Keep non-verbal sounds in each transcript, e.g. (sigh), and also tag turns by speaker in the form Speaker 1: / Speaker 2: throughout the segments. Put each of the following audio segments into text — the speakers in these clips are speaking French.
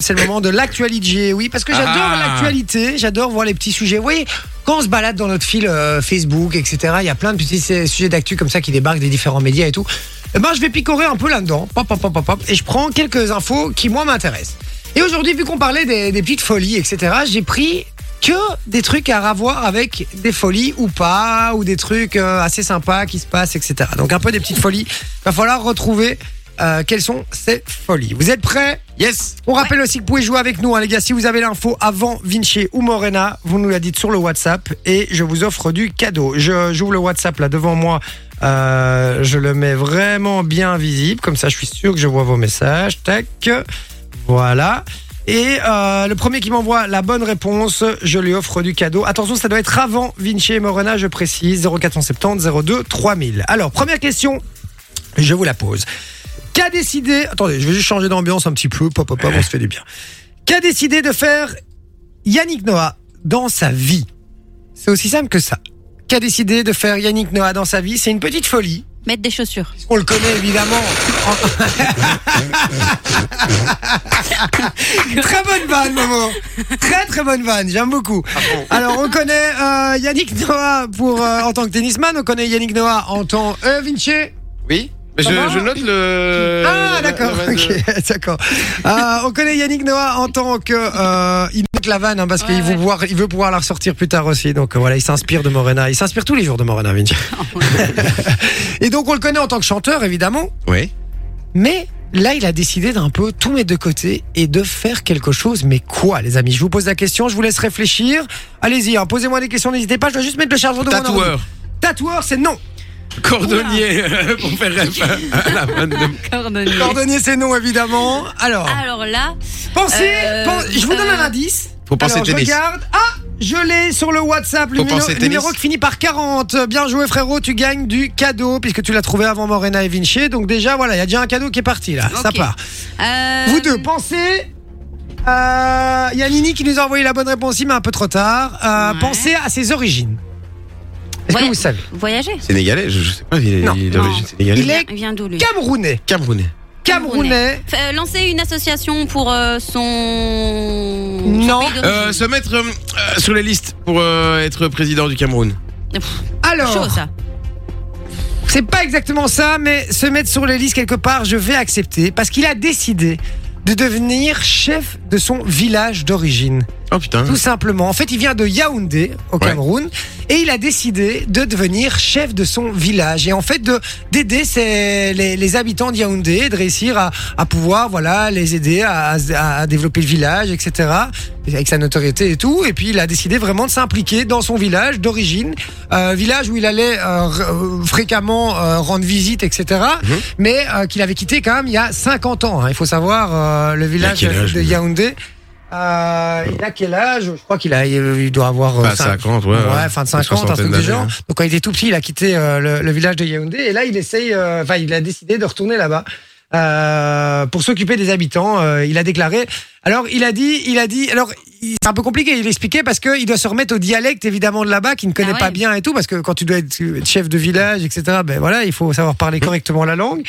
Speaker 1: C'est le moment de l'actualité, oui, parce que j'adore
Speaker 2: Ah.
Speaker 1: l'actualité, j'adore voir les petits sujets. Vous voyez, quand on se balade dans notre fil euh, Facebook, etc., il y a plein de petits euh, sujets d'actu comme ça qui débarquent des différents médias et tout. Eh ben, je vais picorer un peu là-dedans, pop, pop, pop, pop, et je prends quelques infos qui, moi, m'intéressent. Et aujourd'hui, vu qu'on parlait des, des petites folies, etc., j'ai pris que des trucs à avoir avec des folies ou pas, ou des trucs euh, assez sympas qui se passent, etc. Donc un peu des petites folies. Va falloir retrouver euh, quelles sont ces folies. Vous êtes prêts?
Speaker 2: Yes
Speaker 1: on rappelle aussi que vous pouvez jouer avec nous, hein, les gars. Si vous avez l'info avant Vinci ou Morena, vous nous la dites sur le WhatsApp et je vous offre du cadeau. Je j'ouvre le WhatsApp là devant moi. Euh, je le mets vraiment bien visible, comme ça je suis sûr que je vois vos messages. Tac, voilà. Et euh, le premier qui m'envoie la bonne réponse, je lui offre du cadeau. Attention, ça doit être avant Vinci et Morena, je précise. 0470 02 3000. Alors, première question, je vous la pose. Qu'a décidé. Attendez, je vais juste changer d'ambiance un petit peu. Pop, pop, pop, on se fait du bien. Qu'a décidé de faire Yannick Noah dans sa vie? C'est aussi simple que ça. Qu'a décidé de faire Yannick Noah dans sa vie? C'est une petite folie.
Speaker 3: Mettre des chaussures.
Speaker 1: On le connaît évidemment? (laughs) très bonne vanne, Momo. Très très bonne vanne, j'aime beaucoup. Alors on connaît euh, Yannick Noah pour euh, en tant que tennisman, on connaît Yannick Noah en tant euh, Vinci?
Speaker 2: Oui Mais je, note le.
Speaker 1: Ah d'accord,
Speaker 2: la vanne de-
Speaker 1: ok, d'accord. Euh, on connaît Yannick Noah en tant que euh, il note la vanne hein, parce
Speaker 3: Ouais,
Speaker 1: qu'il veut
Speaker 3: ouais.
Speaker 1: pouvoir, il veut pouvoir la ressortir plus tard aussi. Donc euh, voilà, il s'inspire de Morena, il s'inspire tous les jours de Morena Vinci. (laughs) (laughs) Et donc on le connaît en tant que chanteur évidemment,
Speaker 2: Oui.
Speaker 1: mais là il a décidé d'un peu tout mettre de côté et de faire quelque chose. Mais quoi, les amis? Je vous pose la question, je vous laisse réfléchir. Allez-y, hein, posez-moi des questions, n'hésitez pas. Je dois juste mettre le chargeur de mon ordi.
Speaker 2: Tatoueur.
Speaker 1: Tatoueur, c'est non.
Speaker 2: Cordonnier. pour faire (laughs) ref à la vanne de.
Speaker 3: Cordonnier.
Speaker 1: Cordonnier, c'est non évidemment. Alors.
Speaker 3: Alors là,
Speaker 1: Pensez,
Speaker 3: Euh,
Speaker 1: je vous donne un
Speaker 3: euh,
Speaker 1: indice.
Speaker 2: Faut penser
Speaker 1: Alors, je
Speaker 2: tennis.
Speaker 1: regarde. Ah, je l'ai sur le WhatsApp, le
Speaker 2: Faut
Speaker 1: numéro,
Speaker 2: penser
Speaker 1: le
Speaker 2: tennis.
Speaker 1: numéro qui finit par 40. Bien joué frérot, tu gagnes du cadeau puisque tu l'as trouvé avant Morena et Vinci. Donc déjà voilà, il y a déjà un cadeau qui est parti là, ça
Speaker 3: Ok.
Speaker 1: part.
Speaker 3: euh,
Speaker 1: Vous deux, pensez. euh, Il y a Nini qui nous a envoyé la bonne réponse, mais un peu trop tard. Euh,
Speaker 3: Ouais.
Speaker 1: Pensez à ses origines. Est-ce que
Speaker 3: Voya-
Speaker 1: vous savez
Speaker 3: Voyager.
Speaker 2: Sénégalais je, je sais pas, il est
Speaker 1: Non.
Speaker 2: il est d'origine
Speaker 3: Non.
Speaker 2: sénégalaise.
Speaker 1: Il est
Speaker 3: Il vient d'où lui
Speaker 1: Camerounais.
Speaker 2: Camerounais.
Speaker 1: Camerounais.
Speaker 3: F- euh, lancer une association pour euh, son.
Speaker 1: Non.
Speaker 3: son pays d'origine.
Speaker 2: Euh, se mettre euh, euh, sur les listes pour euh, être président du Cameroun.
Speaker 3: Pff,
Speaker 1: Alors,
Speaker 3: Chaud ça.
Speaker 1: C'est pas exactement ça, mais se mettre sur les listes quelque part, je vais accepter parce qu'il a décidé de devenir chef de son village d'origine.
Speaker 2: Oh putain.
Speaker 1: Tout simplement. En fait, il vient de Yaoundé, au
Speaker 2: Ouais.
Speaker 1: Cameroun, et il a décidé de devenir chef de son village. Et en fait, de d'aider les, les habitants de Yaoundé, de réussir à, à pouvoir, voilà, les aider à, à- à développer le village, etc. Avec sa notoriété et tout. Et puis, il a décidé vraiment de s'impliquer dans son village d'origine, euh, village où il allait euh, euh, fréquemment euh, rendre visite, etc.
Speaker 2: Mhm.
Speaker 1: Mais euh, qu'il avait quitté quand même il y a 50 ans. hein. Il faut savoir, euh, le village
Speaker 2: âge,
Speaker 1: de Yaoundé. Euh, il a quel âge? Je crois qu'il a, il doit avoir euh,
Speaker 2: Pas
Speaker 1: cinq-
Speaker 2: 50, ouais.
Speaker 1: Ouais, fin de 50, un truc du genre.
Speaker 2: hein.
Speaker 1: Donc quand il était tout petit, il a quitté euh, le, le village de Yaoundé et là il essaye, euh, enfin il a décidé de retourner là-bas euh, pour s'occuper des habitants. Euh, il a déclaré. Alors il a dit, il a dit. Alors c'est un peu compliqué. Il expliquait parce que il doit se remettre au dialecte évidemment de là-bas, qu'il ne connaît
Speaker 3: Ah ouais.
Speaker 1: pas bien et tout, parce que quand tu dois être chef de village, etc. Ben voilà, il faut savoir parler correctement la langue.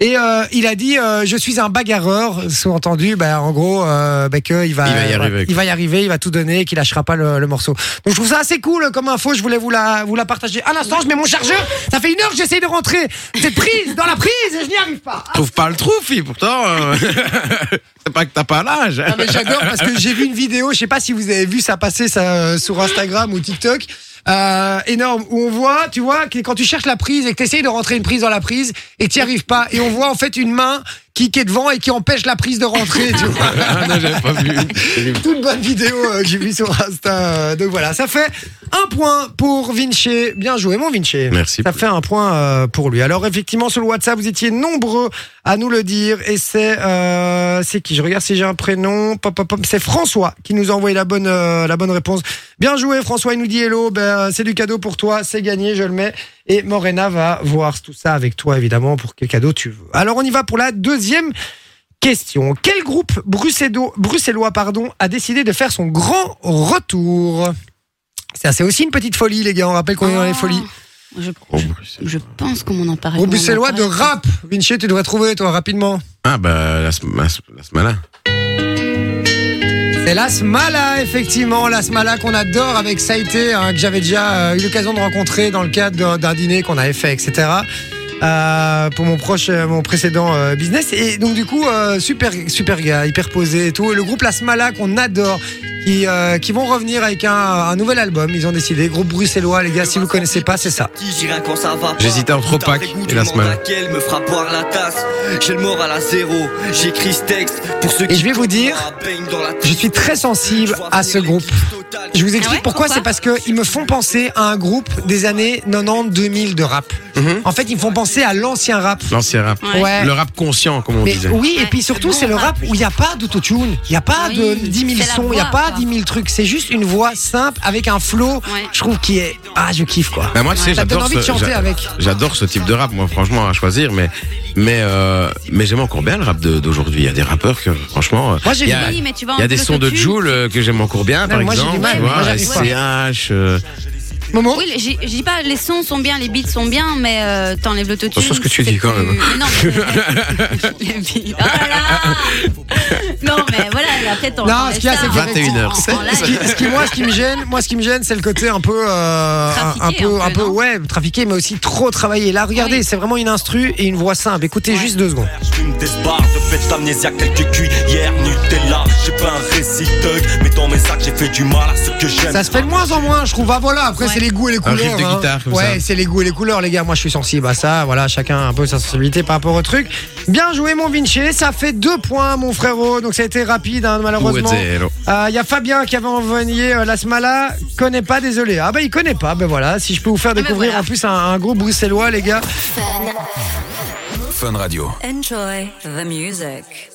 Speaker 1: Et euh, il a dit euh, je suis un bagarreur, sous-entendu, ben, en gros, euh, ben, que il va,
Speaker 2: Il va y arriver,
Speaker 1: il va y arriver, il va tout donner, qu'il lâchera pas le, le morceau. Donc je trouve ça assez cool comme info. Je voulais vous la, vous la partager. Un instant, je mets mon chargeur. Ça fait une heure que j'essaye de rentrer. Cette prise dans la prise, et je n'y arrive pas.
Speaker 2: Trouve pas le trou, fille, pourtant. euh, (laughs) c'est pas que t'as pas l'âge.
Speaker 1: Non, mais j'adore parce que j'ai vu une vidéo, je sais pas si vous avez vu ça passer ça, euh, sur Instagram ou TikTok. Euh, énorme. Où on voit, tu vois, que quand tu cherches la prise et que tu essayes de rentrer une prise dans la prise et tu n'y arrives pas et on voit en fait une main qui, qui est devant et qui empêche la prise de rentrer, tu vois. (laughs)
Speaker 2: Ah non, j'avais pas vu.
Speaker 1: Toute bonne vidéo euh, que j'ai vue sur Insta. euh, Donc voilà, ça fait un point pour Vinci. Bien joué, mon Vinci.
Speaker 2: Merci.
Speaker 1: Ça fait un point euh, pour lui. Alors effectivement, sur le WhatsApp, vous étiez nombreux à nous le dire. Et c'est euh, c'est qui? Je regarde si j'ai un prénom. Pop, pop, pop. C'est François qui nous a envoyé la bonne la bonne réponse. Bien joué, François. Il nous dit hello. Ben, c'est du cadeau pour toi. C'est gagné. Je le mets. Et Morena va voir tout ça avec toi, évidemment, pour quel cadeau tu veux. Alors on y va pour la deuxième question. Quel groupe bruxellois, pardon, a décidé de faire son grand retour? Ça, c'est aussi une petite folie, les gars. On rappelle qu'on est dans les
Speaker 3: Oh,
Speaker 1: folies.
Speaker 3: Je, je,
Speaker 2: Bruxelles.
Speaker 3: je pense qu'on m'en en parlait. M'en
Speaker 1: bruxellois de rap. Vinci, tu devrais trouver, toi, rapidement.
Speaker 2: Ah bah, la, la, Sm- la Smala.
Speaker 1: C'est la Smala, effectivement, la Smala qu'on adore avec Saïté, hein, que j'avais déjà euh, eu l'occasion de rencontrer dans le cadre d'un- d'un dîner qu'on avait fait, etc. euh, pour mon proche, euh, mon précédent euh, business. Et donc du coup, euh, super, super gars, hyper posé et tout. Et le groupe La Smala qu'on adore, qui, euh, qui vont revenir avec un, un nouvel album. Ils ont décidé, groupe bruxellois, les gars. Si vous connaissez pas, c'est ça.
Speaker 4: J'irai quand ça va pas.
Speaker 2: J'hésitais entre et la
Speaker 4: demande
Speaker 2: semaine.
Speaker 4: laquelle me fera boire la tasse. J'ai le moral à zéro. J'écris ce texte pour ceux
Speaker 1: Et
Speaker 4: qui
Speaker 1: je vais vous dire, Je suis très sensible à ce groupe. Je vous explique
Speaker 3: Ah ouais
Speaker 1: pourquoi.
Speaker 3: Pourquoi
Speaker 1: C'est parce qu'ils me font penser à un groupe des années 90-2000 de rap.
Speaker 2: Mhm.
Speaker 1: En fait, ils me font penser à l'ancien rap.
Speaker 2: L'ancien rap.
Speaker 3: Ouais.
Speaker 2: Le rap conscient, comme on
Speaker 1: Mais
Speaker 2: disait.
Speaker 1: oui, et puis surtout,
Speaker 3: c'est
Speaker 1: le rap où il n'y a pas d'autotune, il n'y a pas
Speaker 3: Oui,
Speaker 1: de 10 000
Speaker 3: c'est la
Speaker 1: sons, il n'y a pas
Speaker 3: quoi.
Speaker 1: 10 000 trucs. C'est juste une voix simple avec un flow.
Speaker 3: Ouais.
Speaker 1: Je trouve qui est. Ah, je kiffe quoi.
Speaker 2: Ben moi, tu sais, j'adore
Speaker 1: envie de
Speaker 2: ce,
Speaker 1: chanter
Speaker 2: j'a-
Speaker 1: avec.
Speaker 2: j'adore ce type de rap, moi, franchement, à choisir, mais, mais, euh, mais j'aime encore bien le rap d'aujourd'hui. Il y a des rappeurs que, franchement,
Speaker 1: Moi, j'ai
Speaker 2: il y a.
Speaker 3: Oui, mais tu vois,
Speaker 2: il y a des sons de Joule euh, que j'aime encore bien, par
Speaker 1: moi, j'ai du
Speaker 2: exemple.
Speaker 1: mal,
Speaker 2: vois. SCH. euh,
Speaker 1: Momo
Speaker 3: Oui, j'ai- je dis pas, les sons sont bien, les beats sont bien, mais euh, t'enlèves l'autotune.
Speaker 2: Attention à ce que tu dis, quand
Speaker 3: plus-
Speaker 2: même.
Speaker 3: Mais non, mais... (laughs) les beats. Oh là là Non, mais voilà, et après.
Speaker 1: Non, ce qu'il y a, c'est que-
Speaker 2: 21 heures.
Speaker 1: Ce qui, ce qui- moi, ce qui me gêne, moi, ce qui me gêne, c'est le côté un peu, euh, un, peu,
Speaker 3: un
Speaker 1: un
Speaker 3: peu,
Speaker 1: ouais, trafiqué, mais aussi trop travaillé. Là, regardez,
Speaker 3: Oui.
Speaker 1: c'est vraiment une instru et une voix simple. Écoutez
Speaker 3: Ouais.
Speaker 1: juste deux secondes.
Speaker 5: Je fume des bars de fête d'amnésia, quelques cuillères Nutella. J'ai pas un récit thug, mais dans mes sacs, j'ai fait du mal à ce que j'aime.
Speaker 1: Ça se fait de moins en moins, je trouve. Ah voilà, après
Speaker 3: Ouais.
Speaker 1: c'est les goûts et les
Speaker 2: Un
Speaker 1: couleurs.
Speaker 2: riff de
Speaker 1: hein.
Speaker 2: guitare, comme
Speaker 1: ouais,
Speaker 2: ça.
Speaker 1: c'est les goûts et les couleurs, les gars. Moi, je suis sensible à ça. Voilà, chacun a un peu sa sensibilité par rapport au truc. Bien joué, mon Vinci. Ça fait deux points, mon frérot. Donc ça a été rapide, hein, malheureusement. Il y a Fabien qui avait envoyé euh, la Smala. Connaît pas, désolé. Ah bah il connaît pas. Ben voilà. Si je peux vous faire
Speaker 3: ben
Speaker 1: découvrir
Speaker 3: voilà.
Speaker 1: en plus un, un groupe bruxellois, les gars.
Speaker 6: Enjoy the music.